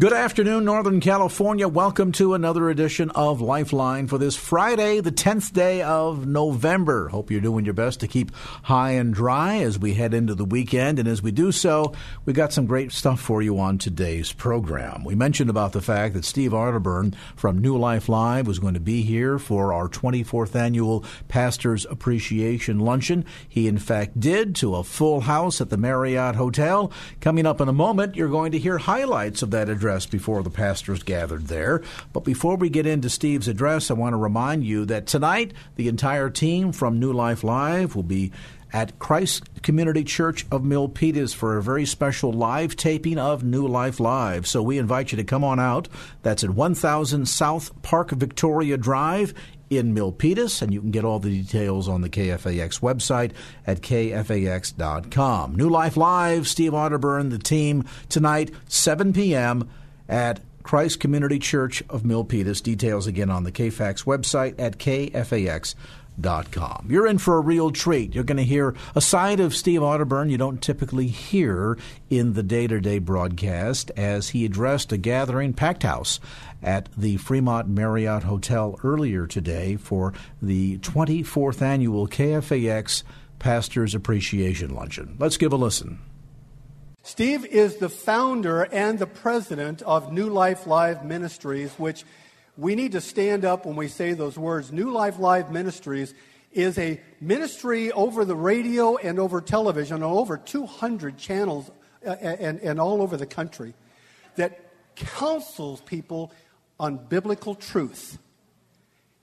Good afternoon, Northern California. Welcome to another edition of Lifeline for this Friday, the 10th day of November. Hope you're doing your best to keep high and dry as we head into the weekend. And as we do so, we've got some great stuff for you on today's program. We mentioned about the fact that Steve Arterburn from New Life Live was going to be here for our 24th annual Pastors Appreciation Luncheon. He, in fact, did to a full house at the Marriott Hotel. Coming up in a moment, you're going to hear highlights of that address address before the pastors gathered there. But before we get into Steve's address, I want to remind you that tonight the entire team from New Life Live will be at Christ Community Church of Milpitas for a very special live taping of New Life Live. So we invite you to come on out. That's at 1000 South Park Victoria Drive in Milpitas, and you can get all the details on the KFAX website at kfax.com. New Life Live, Steve Arterburn, the team, tonight, 7 p.m at Christ Community Church of Milpitas. Details again on the KFAX website at kfax.com. You're in for a real treat. You're going to hear a side of Steve Arterburn you don't typically hear in the day to day broadcast as he addressed a gathering, packed house, at the Fremont Marriott Hotel earlier today for the 24th annual KFAX Pastors Appreciation Luncheon. Let's give a listen. Steve is the founder and the president of New Life Live Ministries, which we need to stand up when we say those words. New Life Live Ministries is a ministry over the radio and over television on over 200 channels uh, and, and all over the country that counsels people on biblical truth.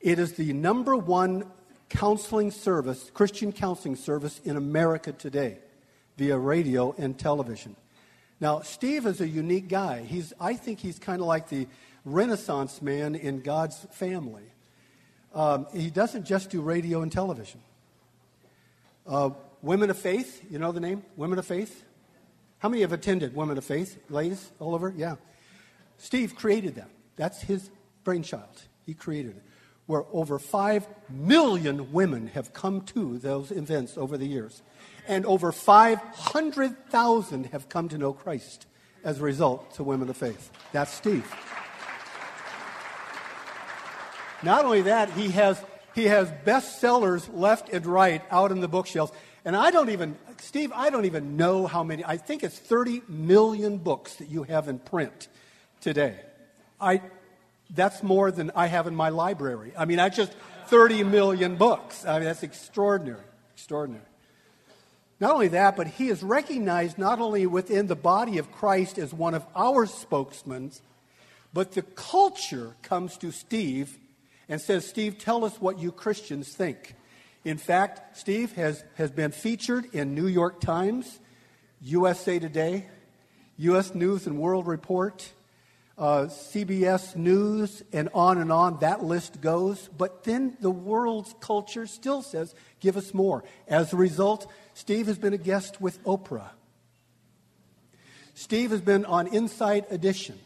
It is the number one counseling service, Christian counseling service in America today via radio and television. Now, Steve is a unique guy. He's, I think he's kind of like the Renaissance man in God's family. Um, he doesn't just do radio and television. Uh, Women of Faith, you know the name? Women of Faith? How many have attended Women of Faith? Ladies all over? Yeah. Steve created that. That's his brainchild. He created it. Where over 5 million women have come to those events over the years and over 500,000 have come to know Christ as a result to Women of Faith. That's Steve. Not only that, he has, he has bestsellers left and right out in the bookshelves. And I don't even, Steve, I don't even know how many, I think it's 30 million books that you have in print today. I, that's more than I have in my library. I mean, I just 30 million books. I mean, that's extraordinary. Extraordinary. Not only that, but he is recognized not only within the body of Christ as one of our spokesmen, but the culture comes to Steve and says, Steve, tell us what you Christians think. In fact, Steve has, has been featured in New York Times, USA Today, U.S. News and World Report, uh, CBS News, and on and on. That list goes. But then the world's culture still says, give us more. As a result, Steve has been a guest with Oprah. Steve has been on Inside Edition.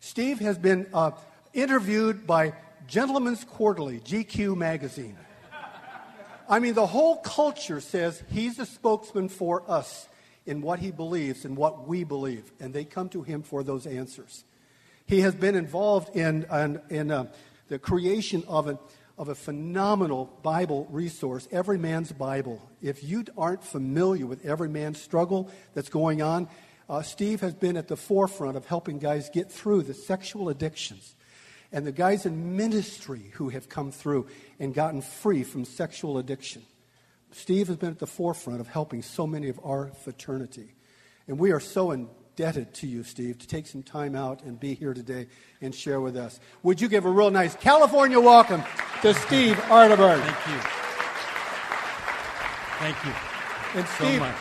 Steve has been uh, interviewed by Gentleman's Quarterly, GQ magazine. I mean, the whole culture says he's a spokesman for us in what he believes and what we believe, and they come to him for those answers. He has been involved in, in, in uh, the creation of an of a phenomenal Bible resource, Every Man's Bible. If you aren't familiar with every man's struggle that's going on, uh, Steve has been at the forefront of helping guys get through the sexual addictions. And the guys in ministry who have come through and gotten free from sexual addiction. Steve has been at the forefront of helping so many of our fraternity. And we are so indebted to you, Steve, to take some time out and be here today and share with us. Would you give a real nice California welcome to Steve Arterburn? Thank you. Thank you. And Steve, so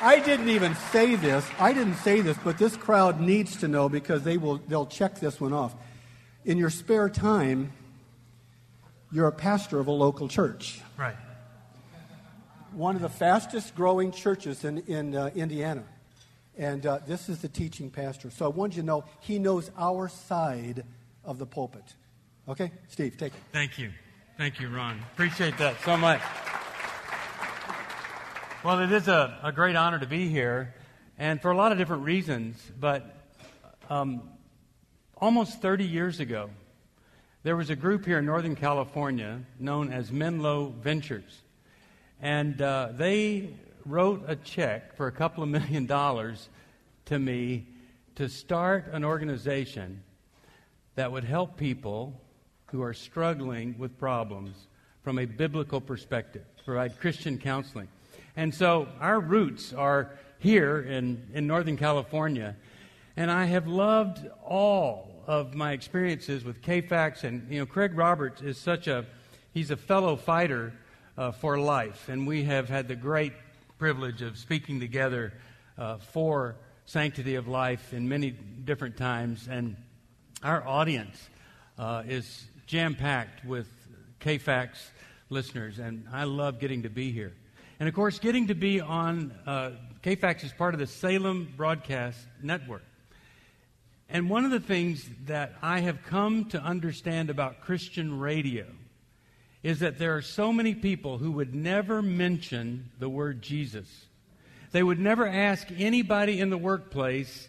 I didn't even say this. I didn't say this, but this crowd needs to know because they will they'll check this one off. In your spare time, you're a pastor of a local church. Right. One of the fastest growing churches in, in uh, Indiana. And uh, this is the teaching pastor. So I want you to know he knows our side of the pulpit. Okay? Steve, take it. Thank you. Thank you, Ron. Appreciate that so much. Well, it is a, a great honor to be here, and for a lot of different reasons. But um, almost 30 years ago, there was a group here in Northern California known as Menlo Ventures. And uh, they wrote a check for a couple of million dollars to me to start an organization that would help people who are struggling with problems from a biblical perspective, provide Christian counseling. And so our roots are here in, in Northern California. And I have loved all of my experiences with KFAX. And, you know, Craig Roberts is such a, he's a fellow fighter uh, for life. And we have had the great privilege of speaking together uh, for Sanctity of Life in many different times. And our audience uh, is jam packed with KFAX listeners. And I love getting to be here. And of course, getting to be on uh, KFAX is part of the Salem Broadcast Network. And one of the things that I have come to understand about Christian radio is that there are so many people who would never mention the word Jesus. They would never ask anybody in the workplace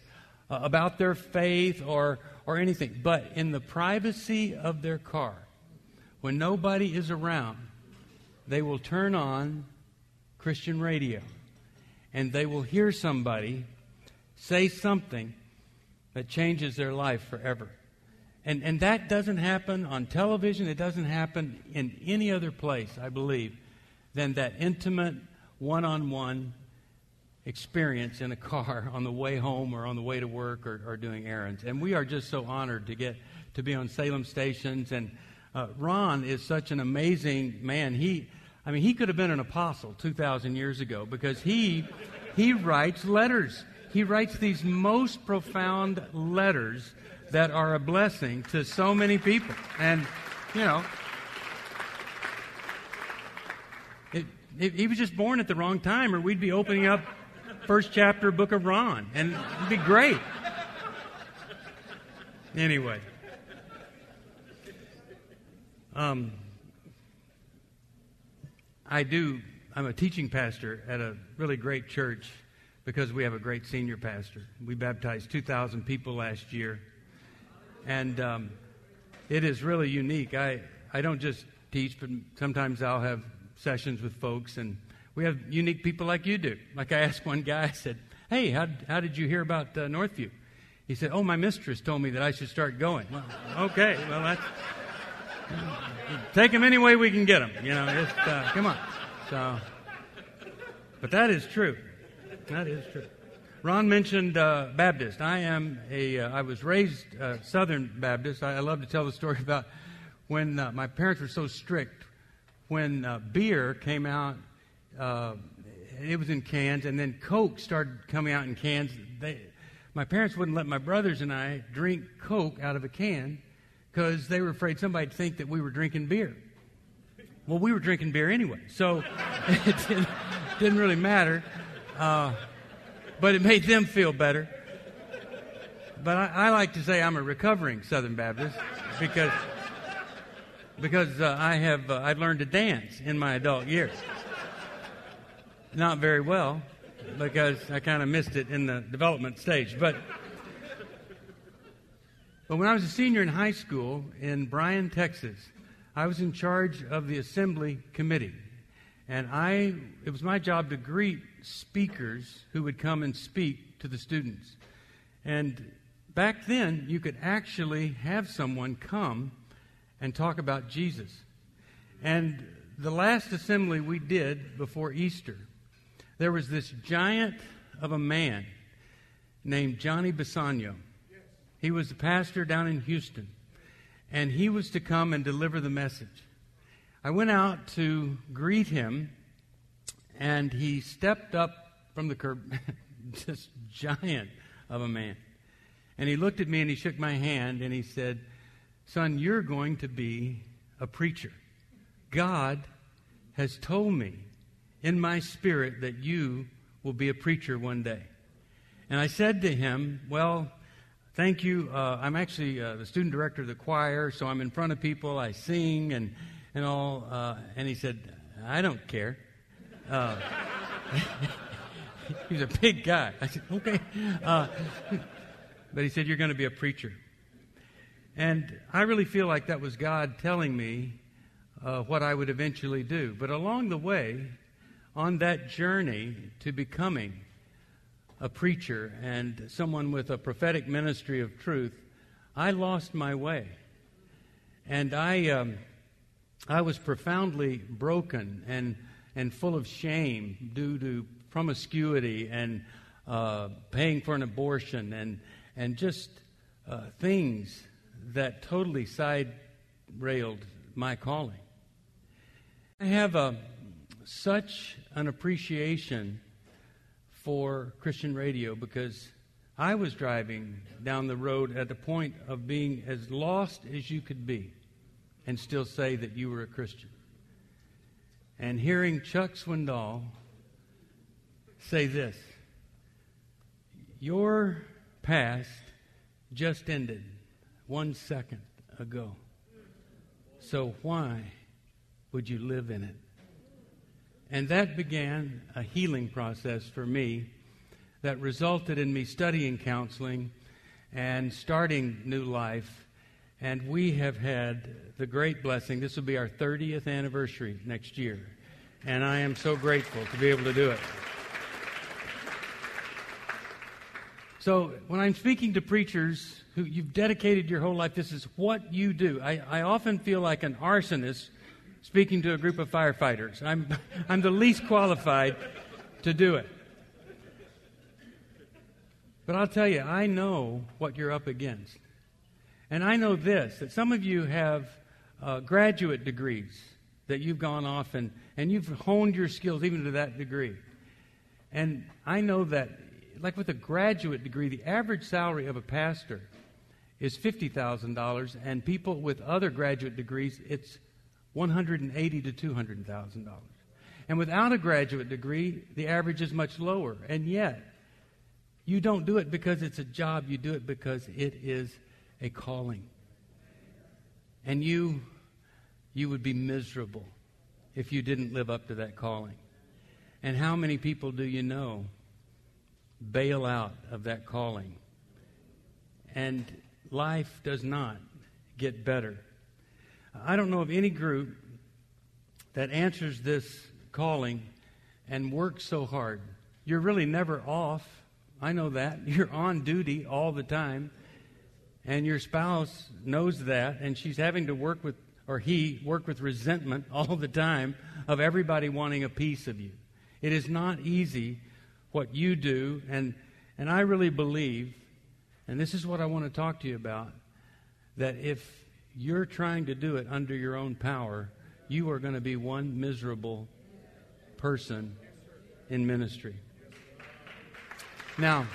uh, about their faith or, or anything. But in the privacy of their car, when nobody is around, they will turn on Christian radio. And they will hear somebody say something that changes their life forever. And, and that doesn't happen on television, it doesn't happen in any other place, I believe, than that intimate one on one experience in a car on the way home or on the way to work or, or, doing errands. And we are just so honored to get to be on Salem stations. And uh, Ron is such an amazing man. He, I mean, he could have been an apostle 2,000 years ago because he, he writes letters. He writes these most profound letters that are a blessing to so many people. And, you know, it, it, he was just born at the wrong time, or we'd be opening up first chapter book of Ron, and it'd be great. Anyway. Um, I do, I'm a teaching pastor at a really great church because we have a great senior pastor. We baptized 2,000 people last year. And um, it is really unique. I, I don't just teach, but sometimes I'll have sessions with folks, and we have unique people like you do. Like I asked one guy, I said, Hey, how, how did you hear about uh, Northview? He said, Oh, my mistress told me that I should start going. Well, okay, well, that's take them any way we can get them. You know, just uh, come on. So, but that is true. That is true. Ron mentioned uh, Baptist. I am a. Uh, I was raised uh, Southern Baptist. I, I, love to tell the story about when uh, my parents were so strict. When uh, beer came out, it was in cans, and then Coke started coming out in cans. They, my parents wouldn't let my brothers and I drink Coke out of a can because they were afraid somebody'd think that we were drinking beer. Well, we were drinking beer anyway, so it didn't, didn't really matter. But it made them feel better. But I, I, like to say I'm a recovering Southern Baptist because because uh, I have uh, I've learned to dance in my adult years. Not very well because I kind of missed it in the development stage, but but when I was a senior in high school in Bryan, Texas, I was in charge of the assembly committee. And I, it was my job to greet speakers who would come and speak to the students. And back then, you could actually have someone come and talk about Jesus. And the last assembly we did before Easter, there was this giant of a man named Johnny Bisagno. He was the pastor down in Houston, and he was to come and deliver the message. I went out to greet him, and he stepped up from the curb, this giant of a man. And he looked at me and he shook my hand and he said, Son, you're going to be a preacher. God has told me in my spirit that you will be a preacher one day. And I said to him, Well, thank you. Uh, I'm actually uh, the student director of the choir, so I'm in front of people, I sing and, and all. Uh, and he said, I don't care. Uh, he's a big guy. I said, Okay. Uh, but he said, You're going to be a preacher. And I really feel like that was God telling me uh, what I would eventually do. But along the way, on that journey to becoming a preacher and someone with a prophetic ministry of truth, I lost my way. And I, um, I was profoundly broken and, and full of shame due to promiscuity and uh, paying for an abortion and, and just uh, things that totally side railed my calling. I have a, such an appreciation for Christian radio because I was driving down the road at the point of being as lost as you could be and still say that you were a Christian. And hearing Chuck Swindoll say this Your past just ended one second ago. So why would you live in it? And that began a healing process for me that resulted in me studying counseling and starting new life. And we have had the great blessing. This will be our 30th anniversary next year. And I am so grateful to be able to do it. So when I'm speaking to preachers who you've dedicated your whole life, this is what you do. I, I often feel like an arsonist speaking to a group of firefighters. I'm, I'm the least qualified to do it. But I'll tell you, I know what you're up against. And I know this that some of you have uh, graduate degrees that you've gone off and, and you've honed your skills even to that degree. And I know that like with a graduate degree, the average salary of a pastor is $50,000, and people with other graduate degrees, it's $180,000 to $200,000. And without a graduate degree, the average is much lower. And yet, you don't do it because it's a job, you do it because it is a calling. And you, you would be miserable if you didn't live up to that calling. And how many people do you know bail out of that calling. And life does not get better. I don't know of any group that answers this calling and works so hard. You're really never off. I know that. You're on duty all the time. And your spouse knows that, and she's having to work with, or he, work with resentment all the time of everybody wanting a piece of you. It is not easy what you do. And, and I really believe, and this is what I want to talk to you about, that if you're trying to do it under your own power, you are going to be one miserable person in ministry. Now,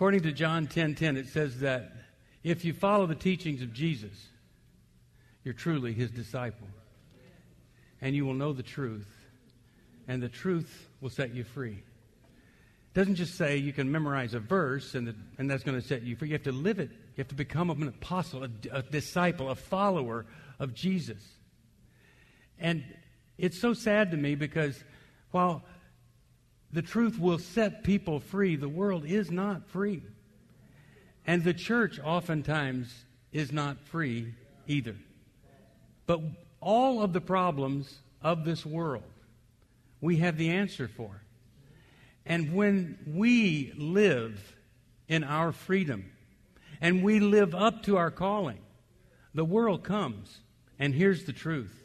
according to John 10:10, 10, 10, it says that if you follow the teachings of Jesus, you're truly his disciple and you will know the truth, and the truth will set you free. It doesn't just say you can memorize a verse and, the, and that's going to set you free. You have to live it. You have to become an apostle, a, a disciple, a follower of Jesus. And it's so sad to me because while the truth will set people free, the world is not free. And the church oftentimes is not free either. But all of the problems of this world, we have the answer for. And when we live in our freedom and we live up to our calling, the world comes and hears the truth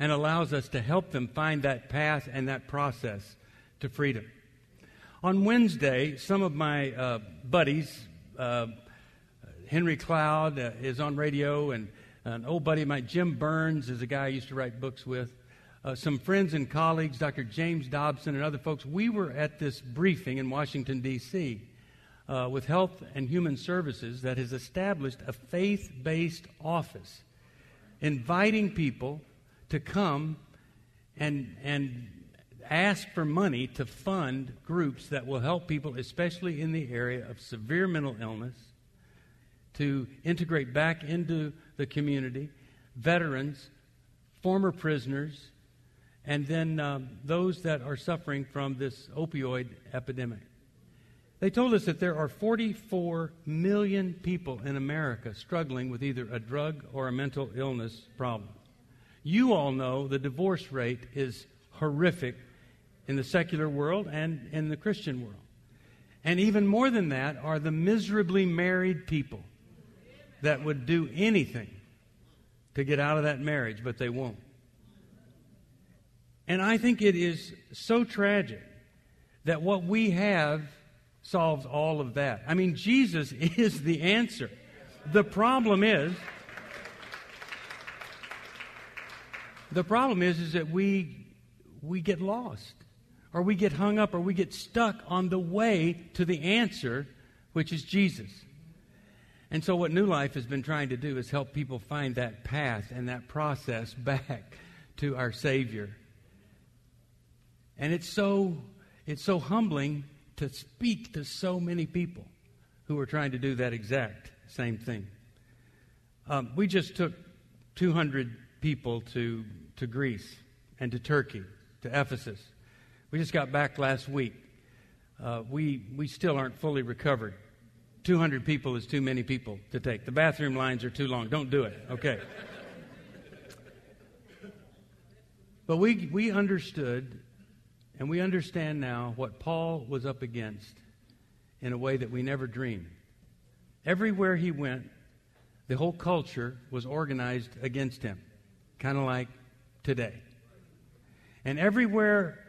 and allows us to help them find that path and that process to freedom. On Wednesday, some of my uh, buddies, uh, Henry Cloud uh, is on radio, and an old buddy of mine, Jim Burns, is a guy I used to write books with. Uh, some friends and colleagues, Dr. James Dobson and other folks, we were at this briefing in Washington, D.C. Uh, with Health and Human Services that has established a faith based office inviting people to come and, and ask for money to fund groups that will help people, especially in the area of severe mental illness, to integrate back into the community, veterans, former prisoners, and then um, those that are suffering from this opioid epidemic. They told us that there are 44 million people in America struggling with either a drug or a mental illness problem. You all know the divorce rate is horrific in the secular world and in the Christian world. And even more than that are the miserably married people that would do anything to get out of that marriage, but they won't. And I think it is so tragic that what we have solves all of that. I mean, Jesus is the answer. The problem is, the problem is, is that we, we get lost, or we get hung up, or we get stuck on the way to the answer, which is Jesus. And so, what New Life has been trying to do is help people find that path and that process back to our Savior. And it's so, it's so humbling to speak to so many people who are trying to do that exact same thing. Um, we just took 200 people to, to Greece and to Turkey, to Ephesus. We just got back last week. Uh, we, we still aren't fully recovered. 200 people is too many people to take. The bathroom lines are too long. Don't do it. Okay. but we, we understood and we understand now what Paul was up against in a way that we never dreamed. Everywhere he went, the whole culture was organized against him, kind of like today. And everywhere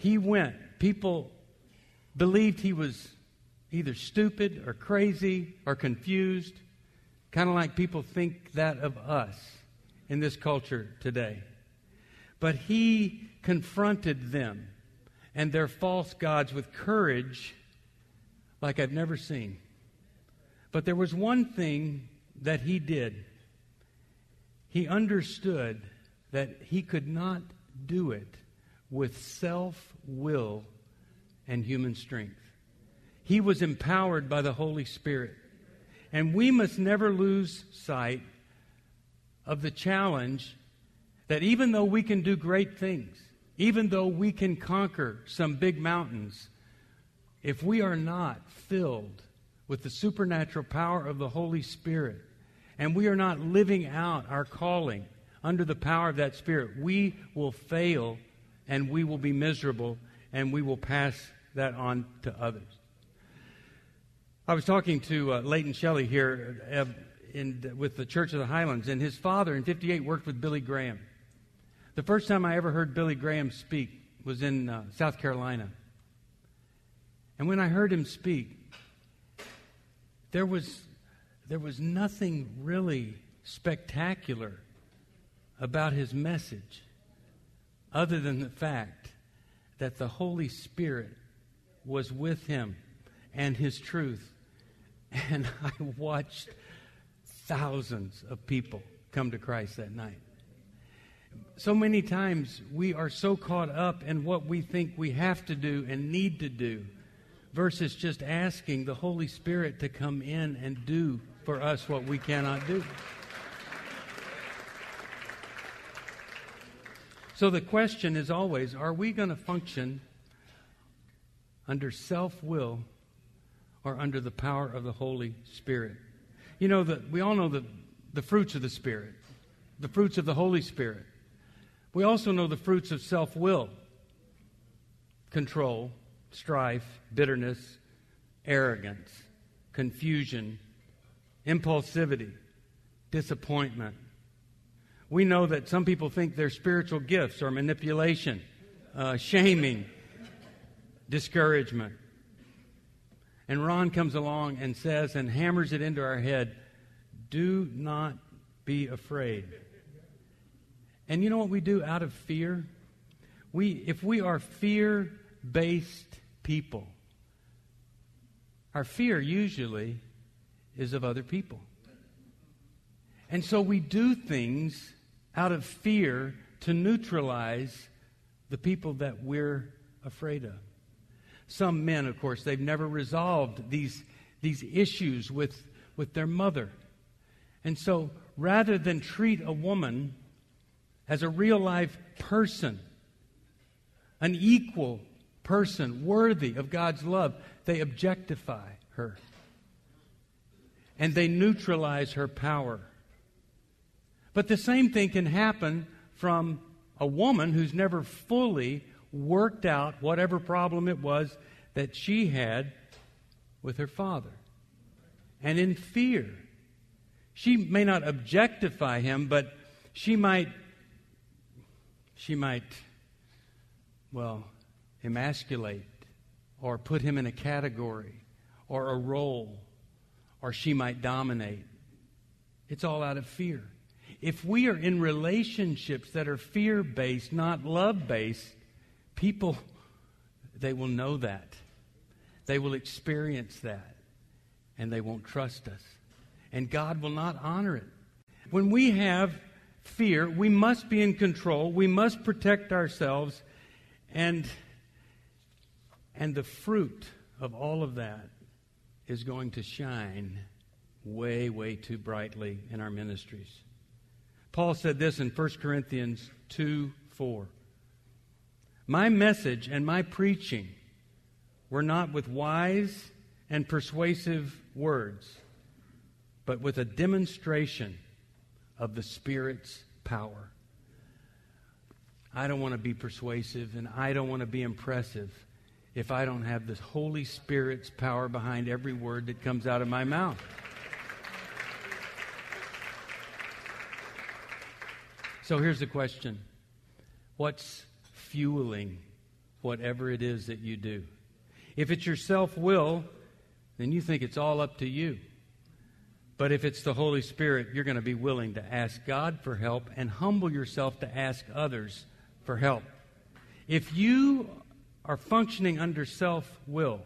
he went, people believed he was either stupid or crazy or confused, kind of like people think that of us in this culture today. But he confronted them and their false gods with courage like I've never seen. But there was one thing that he did. He understood that he could not do it with self will and human strength. He was empowered by the Holy Spirit. And we must never lose sight of the challenge that even though we can do great things, even though we can conquer some big mountains, if we are not filled with the supernatural power of the Holy Spirit and we are not living out our calling under the power of that Spirit, we will fail and we will be miserable and we will pass that on to others. I was talking to uh, Leighton Shelley here uh, in, with the Church of the Highlands, and his father in 58 worked with Billy Graham. The first time I ever heard Billy Graham speak was in uh, South Carolina. And when I heard him speak, there was, there was nothing really spectacular about his message other than the fact that the Holy Spirit was with him and his truth. And I watched thousands of people come to Christ that night so many times we are so caught up in what we think we have to do and need to do versus just asking the Holy Spirit to come in and do for us what we cannot do. So the question is always are we going to function under self will or under the power of the Holy Spirit? You know, that we all know the, the fruits of the Spirit, the fruits of the Holy Spirit. We also know the fruits of self will control, strife, bitterness, arrogance, confusion, impulsivity, disappointment. We know that some people think their spiritual gifts are manipulation, uh, shaming, discouragement. And Ron comes along and says and hammers it into our head do not be afraid. And you know what we do out of fear? We, if we are fear based people, our fear usually is of other people. And so we do things out of fear to neutralize the people that we're afraid of. Some men, of course, they've never resolved these, these issues with, with their mother. And so rather than treat a woman as a real life person, an equal person worthy of God's love, they objectify her. And they neutralize her power. But the same thing can happen from a woman who's never fully worked out whatever problem it was that she had with her father. And in fear, she may not objectify him, but she might, she might, well, emasculate or put him in a category or a role, or she might dominate. It's all out of fear. If we are in relationships that are fear based, not love based, people, they will know that. They will experience that. And they won't trust us. And God will not honor it. When we have fear, we must be in control. We must protect ourselves. And, and the fruit of all of that is going to shine way, way too brightly in our ministries. Paul said this in 1 Corinthians 2 4. My message and my preaching were not with wise and persuasive words, but with a demonstration of the Spirit's power. I don't want to be persuasive and I don't want to be impressive if I don't have the Holy Spirit's power behind every word that comes out of my mouth. So here's the question What's fueling whatever it is that you do? If it's your self will, then you think it's all up to you. But if it's the Holy Spirit, you're going to be willing to ask God for help and humble yourself to ask others for help. If you are functioning under self will,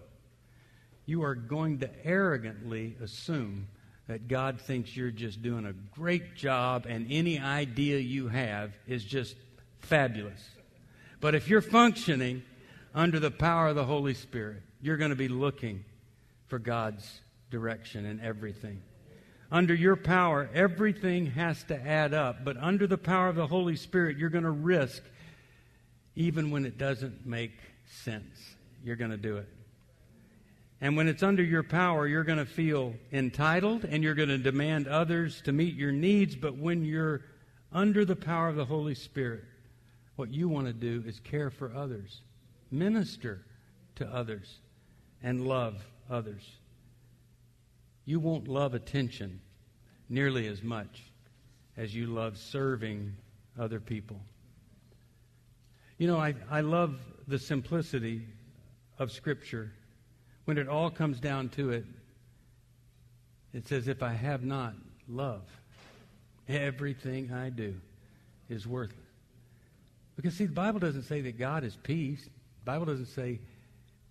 you are going to arrogantly assume that God thinks you're just doing a great job and any idea you have is just fabulous. But if you're functioning under the power of the Holy Spirit, you're going to be looking for God's direction in everything. Under your power, everything has to add up. But under the power of the Holy Spirit, you're going to risk even when it doesn't make sense. You're going to do it. And when it's under your power, you're going to feel entitled and you're going to demand others to meet your needs. But when you're under the power of the Holy Spirit, what you want to do is care for others, minister to others, and love others. You won't love attention nearly as much as you love serving other people. You know, I, I love the simplicity of Scripture when it all comes down to it, it says, If I have not love, everything I do is worthless. Because, see, the Bible doesn't say that God is peace. The Bible doesn't say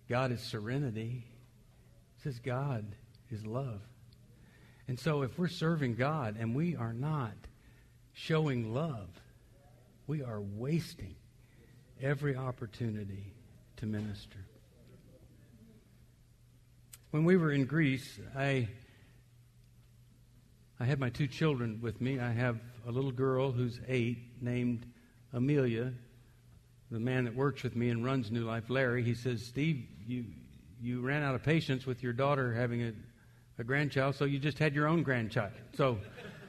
God is serenity. It says God is love. And so, if we're serving God and we are not showing love, we are wasting every opportunity to minister. When we were in Greece, I I had my two children with me. I have a little girl who's eight named Amelia. The man that works with me and runs New Life, Larry, he says, Steve, you, you ran out of patience with your daughter having a, a grandchild, so you just had your own grandchild. So,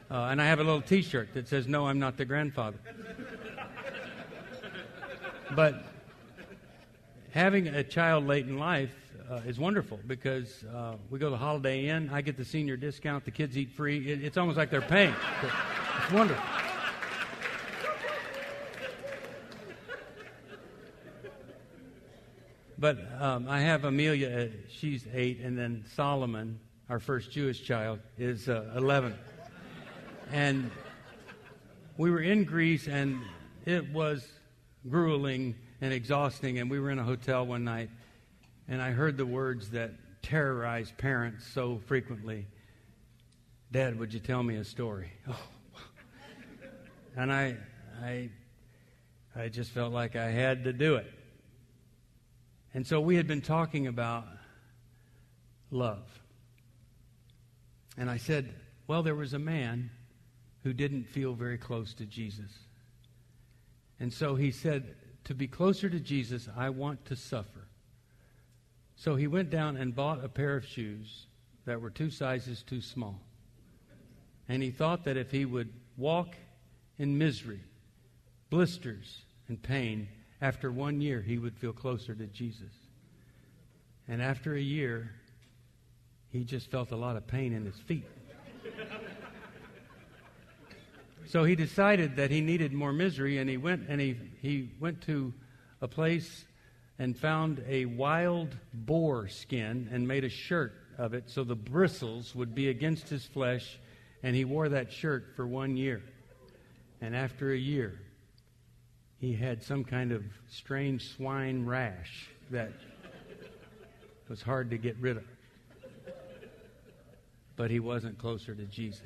uh, and I have a little t shirt that says, No, I'm not the grandfather. but having a child late in life uh, is wonderful because uh, we go to Holiday Inn. I get the senior discount. The kids eat free. It, it's almost like they're paying. It's wonderful. but um, I have Amelia. Uh, she's eight, and then Solomon, our first Jewish child, is uh, 11. and we were in Greece, and it was grueling and exhausting. And we were in a hotel one night, and I heard the words that terrorize parents so frequently Dad, would you tell me a story? Oh. And I, I, I just felt like I had to do it. And so we had been talking about love. And I said, Well, there was a man who didn't feel very close to Jesus. And so he said, To be closer to Jesus, I want to suffer. So he went down and bought a pair of shoes that were two sizes too small. And he thought that if he would walk in misery, blisters, and pain, after one year, he would feel closer to Jesus. And after a year, he just felt a lot of pain in his feet. so he decided that he needed more misery, and he went and he, he went to a place and found a wild boar skin and made a shirt of it so the bristles would be against his flesh, and he wore that shirt for one year. And after a year, he had some kind of strange swine rash that was hard to get rid of. But he wasn't closer to Jesus.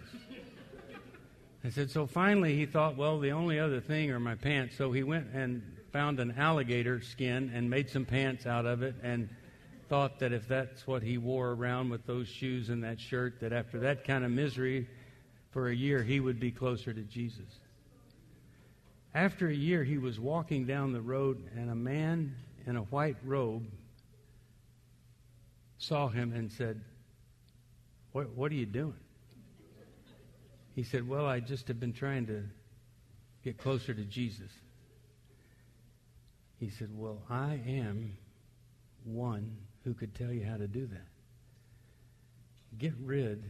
I said, so finally he thought, well, the only other thing are my pants. So he went and found an alligator skin and made some pants out of it and thought that if that's what he wore around with those shoes and that shirt, that after that kind of misery for a year, he would be closer to Jesus. After a year, he was walking down the road, and a man in a white robe saw him and said, What, what are you doing? He said, Well, I just have been trying to get closer to Jesus. He said, Well, I am one who could tell you how to do that. Get rid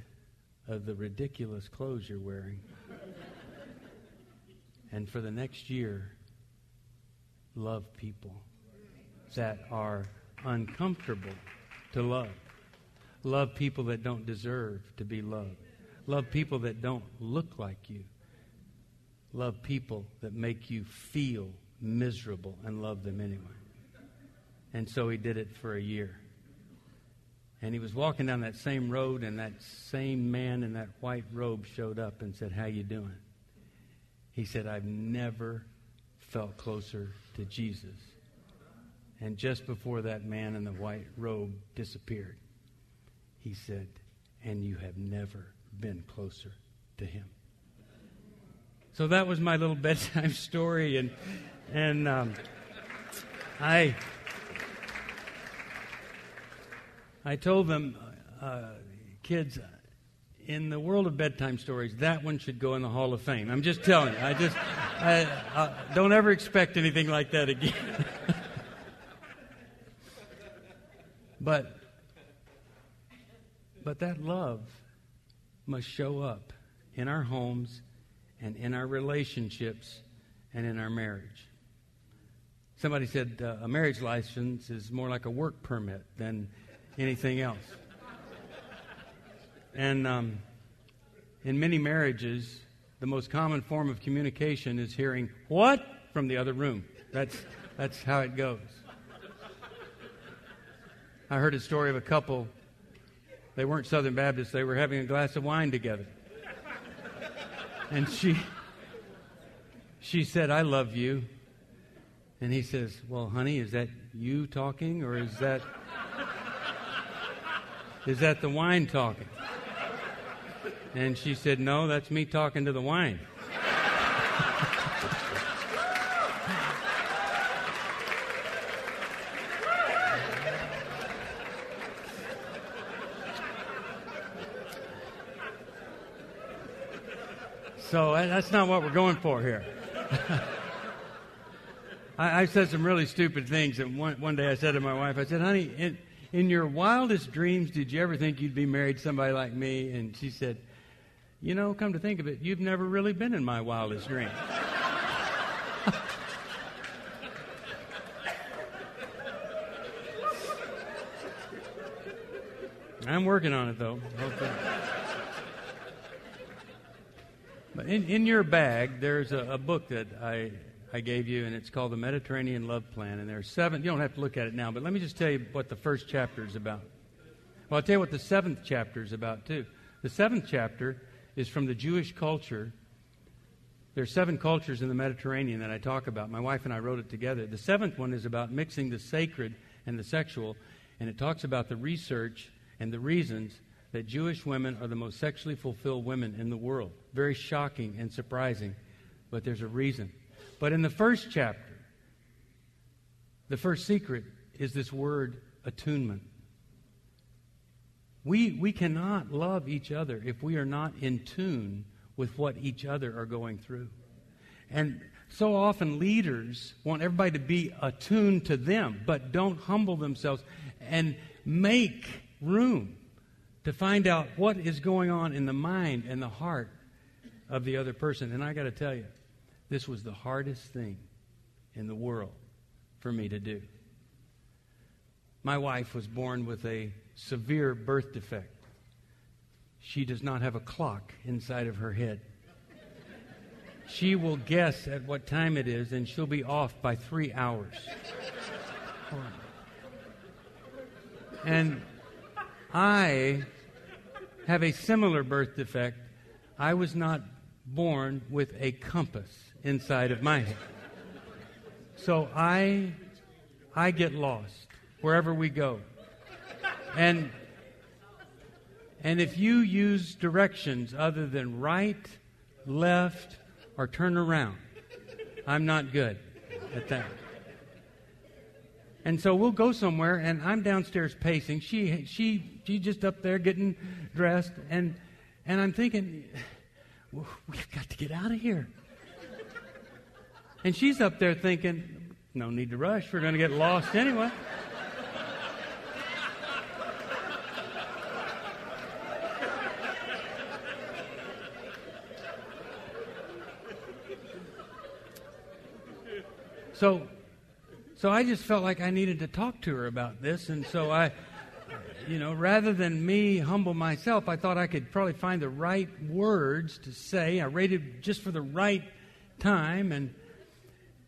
of the ridiculous clothes you're wearing. and for the next year, love people that are uncomfortable to love. Love people that don't deserve to be loved. Love people that don't look like you. Love people that make you feel miserable and love them anyway. And so he did it for a year. And he was walking down that same road, and that same man in that white robe showed up and said, How you doing? He said, I've never felt closer to Jesus. And just before that man in the white robe disappeared, he said, And you have never been closer to him. So that was my little bedtime story, and and um, I I told them, uh, kids, in the world of bedtime stories, that one should go in the Hall of Fame. I'm just telling you. I just I, uh, don't ever expect anything like that again. but but that love must show up in our homes and in our relationships and in our marriage. Somebody said uh, a marriage license is more like a work permit than anything else. And um, in many marriages, the most common form of communication is hearing "what" from the other room. That's that's how it goes. I heard a story of a couple. They weren't Southern Baptists. They were having a glass of wine together, and she she said, "I love you," and he says, "Well, honey, is that you talking, or is that is that the wine talking? And she said, No, that's me talking to the wine. So uh, that's not what we're going for here. I, I, said some really stupid things. And one, one day I said to my wife, I said, honey, it, in your wildest dreams, did you ever think you'd be married to somebody like me? And she said, You know, come to think of it, you've never really been in my wildest dreams. I'm working on it, though. But in, in your bag, there's a, a book that I, I gave you, and it's called The Mediterranean Love Plan. And there are seven, you don't have to look at it now, but let me just tell you what the first chapter is about. Well, I'll tell you what the seventh chapter is about, too. The seventh chapter is from the Jewish culture. There are seven cultures in the Mediterranean that I talk about. My wife and I wrote it together. The seventh one is about mixing the sacred and the sexual, and it talks about the research and the reasons that Jewish women are the most sexually fulfilled women in the world. Very shocking and surprising, but there's a reason. But in the first chapter, the first secret is this word attunement. We, we cannot love each other if we are not in tune with what each other are going through. And so often leaders want everybody to be attuned to them, but don't humble themselves and make room to find out what is going on in the mind and the heart of the other person. And I got to tell you, this was the hardest thing in the world for me to do. My wife was born with a severe birth defect. She does not have a clock inside of her head. She will guess at what time it is, and she'll be off by three hours. And I have a similar birth defect. I was not born with a compass inside of my head. So I I get lost wherever we go. And and if you use directions other than right, left, or turn around, I'm not good at that. And so we'll go somewhere, and I'm downstairs pacing. She, she, she's just up there getting dressed, and, and I'm thinking, we've got to get out of here. And she's up there thinking, no need to rush. We're going to get lost anyway. So so I just felt like I needed to talk to her about this. And so I, you know, rather than me humble myself, I thought I could probably find the right words to say. I waited just for the right time. And,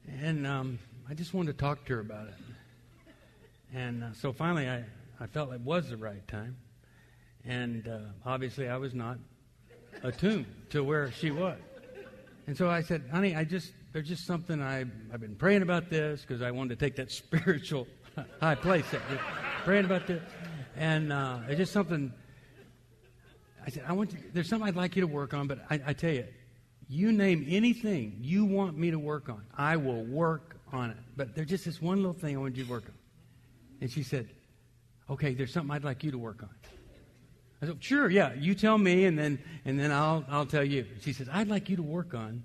and um, I just wanted to talk to her about it. And uh, so finally, I, I felt it was the right time. And uh, obviously, I was not attuned to where she was. And so I said, honey, I just, there's just something I, I've been praying about this because I wanted to take that spiritual high place. praying about this. And uh, it's just something. I said, I want to, there's something I'd like you to work on, but I, I tell you, you name anything you want me to work on, I will work on it. But there's just this one little thing I want you to work on. And she said, Okay, there's something I'd like you to work on. I said, Sure, yeah, you tell me, and then, and then I'll, I'll tell you. She says, I'd like you to work on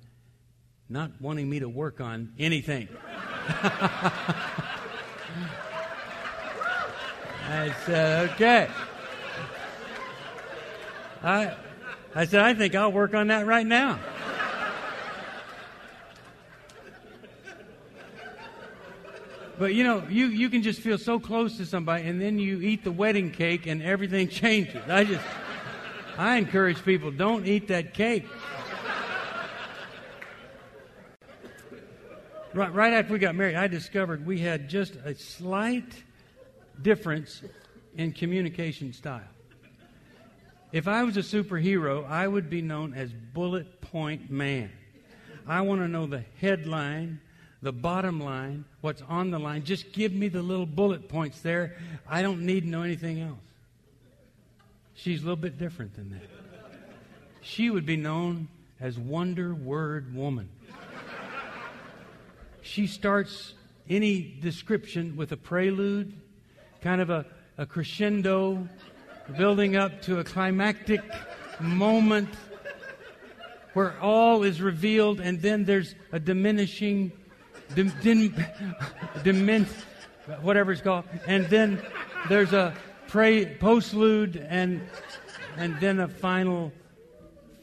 not wanting me to work on anything. I said, okay. I, I said, I think I'll work on that right now. But you know, you, you can just feel so close to somebody and then you eat the wedding cake and everything changes. I just, I encourage people, don't eat that cake. Right, right after we got married, I discovered we had just a slight difference in communication style. If I was a superhero, I would be known as Bullet Point Man. I want to know the headline, the bottom line, what's on the line. Just give me the little bullet points there. I don't need to know anything else. She's a little bit different than that. She would be known as Wonder Word Woman. She starts any description with a prelude, kind of a, a crescendo, building up to a climactic moment where all is revealed, and then there's a diminishing, dim, dim, dimin, whatever it's called, and then there's a pre, postlude, and and then a final,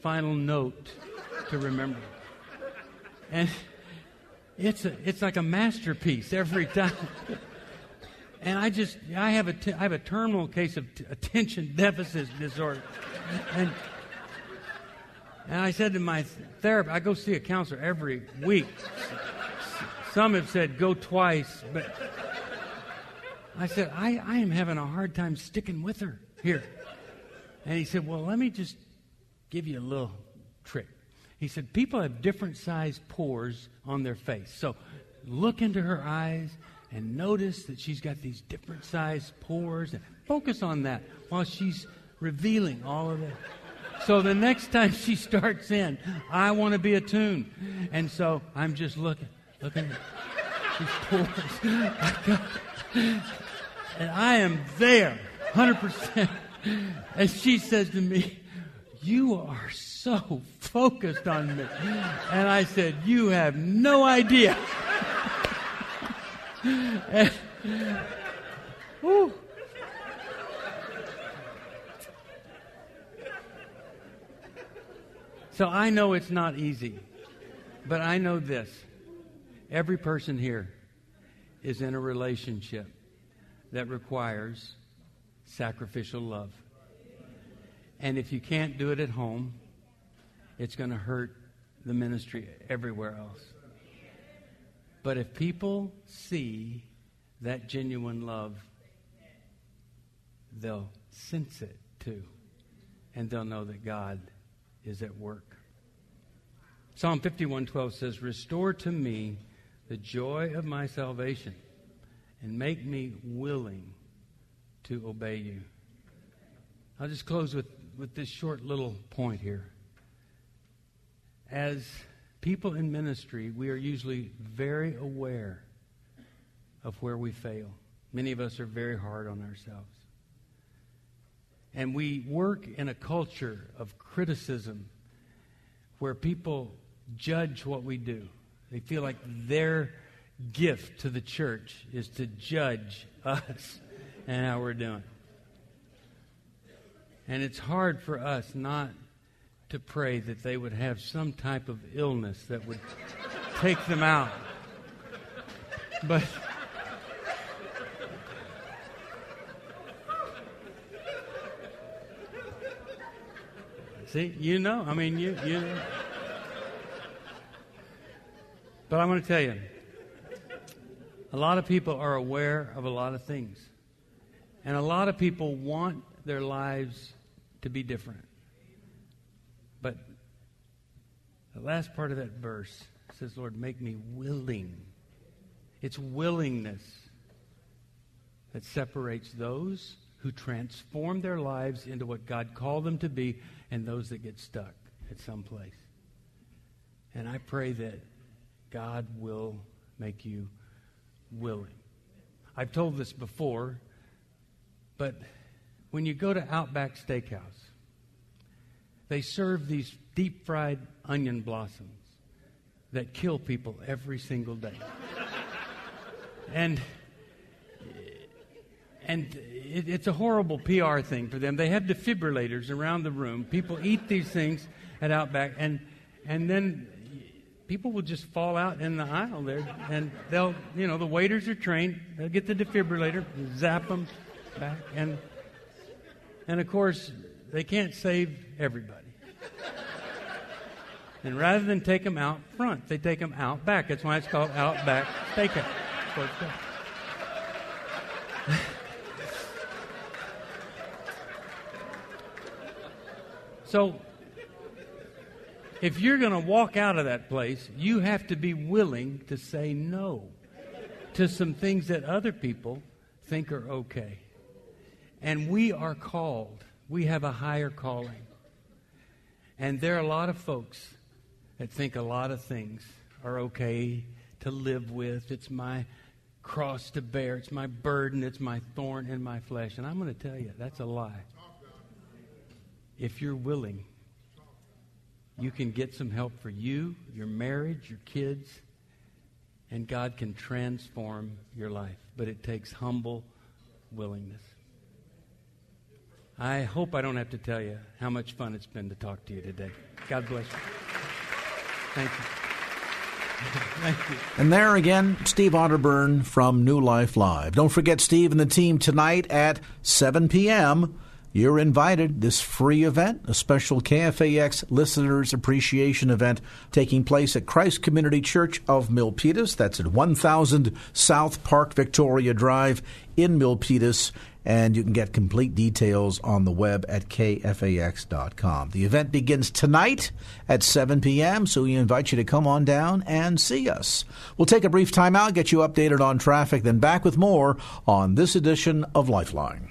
final note to remember. And it's, a, it's like a masterpiece every time. And I just, I have a, t- I have a terminal case of t- attention deficit disorder. And, and I said to my therapist, I go see a counselor every week. Some have said go twice, but I said, I, I am having a hard time sticking with her here. And he said, Well, let me just give you a little trick. He said, People have different sized pores on their face. So look into her eyes and notice that she's got these different sized pores and focus on that while she's revealing all of it. So the next time she starts in, I want to be attuned. And so I'm just looking, looking at these pores. and I am there, 100%. And she says to me, You are so focused on me. And I said, You have no idea. and, So I know it's not easy, but I know this. Every person here is in a relationship that requires sacrificial love. And if you can't do it at home, it's going to hurt the ministry everywhere else. But if people see that genuine love, they'll sense it too. And they'll know that God is at work. Psalm 51:12 says, "Restore to me the joy of my salvation and make me willing to obey you." I'll just close with, with this short little point here. As people in ministry, we are usually very aware of where we fail. Many of us are very hard on ourselves. And we work in a culture of criticism where people judge what we do. They feel like their gift to the church is to judge us and how we're doing. And it's hard for us not to pray that they would have some type of illness that would take them out. But See, you know. I mean, you, you know. But I'm going to tell you, a lot of people are aware of a lot of things. And a lot of people want their lives to be different. But the last part of that verse says, Lord, make me willing. It's willingness that separates those who transform their lives into what God called them to be and those that get stuck at some place. And I pray that God will make you willing. I've told this before, but when you go to Outback Steakhouse, they serve these deep fried onion blossoms that kill people every single day. and and it, it's a horrible PR thing for them. They have defibrillators around the room. People eat these things at Outback, and and then people will just fall out in the aisle there, and they'll, you know, the waiters are trained. They'll get the defibrillator, zap them back, and and of course they can't save everybody. And rather than take them out front, they take them out back. That's why it's called out back. Steakhouse. So, if you're going to walk out of that place, you have to be willing to say no to some things that other people think are okay. And we are called, we have a higher calling. And there are a lot of folks that think a lot of things are okay to live with. It's my cross to bear, it's my burden, it's my thorn in my flesh. And I'm going to tell you, that's a lie if you're willing, you can get some help for you, your marriage, your kids, and God can transform your life. But it takes humble willingness. I hope I don't have to tell you how much fun it's been to talk to you today. God bless you. Thank you. Thank you. And there again, Steve Arterburn from New Life Live. Don't forget Steve and the team tonight at 7 p.m. You're invited. This free event, a special KFAX listeners appreciation event taking place at Christ Community Church of Milpitas. That's at 1000 South Park Victoria Drive in Milpitas. And you can get complete details on the web at kfax.com. The event begins tonight at 7 p.m., so we invite you to come on down and see us. We'll take a brief timeout, get you updated on traffic, then back with more on this edition of Lifeline.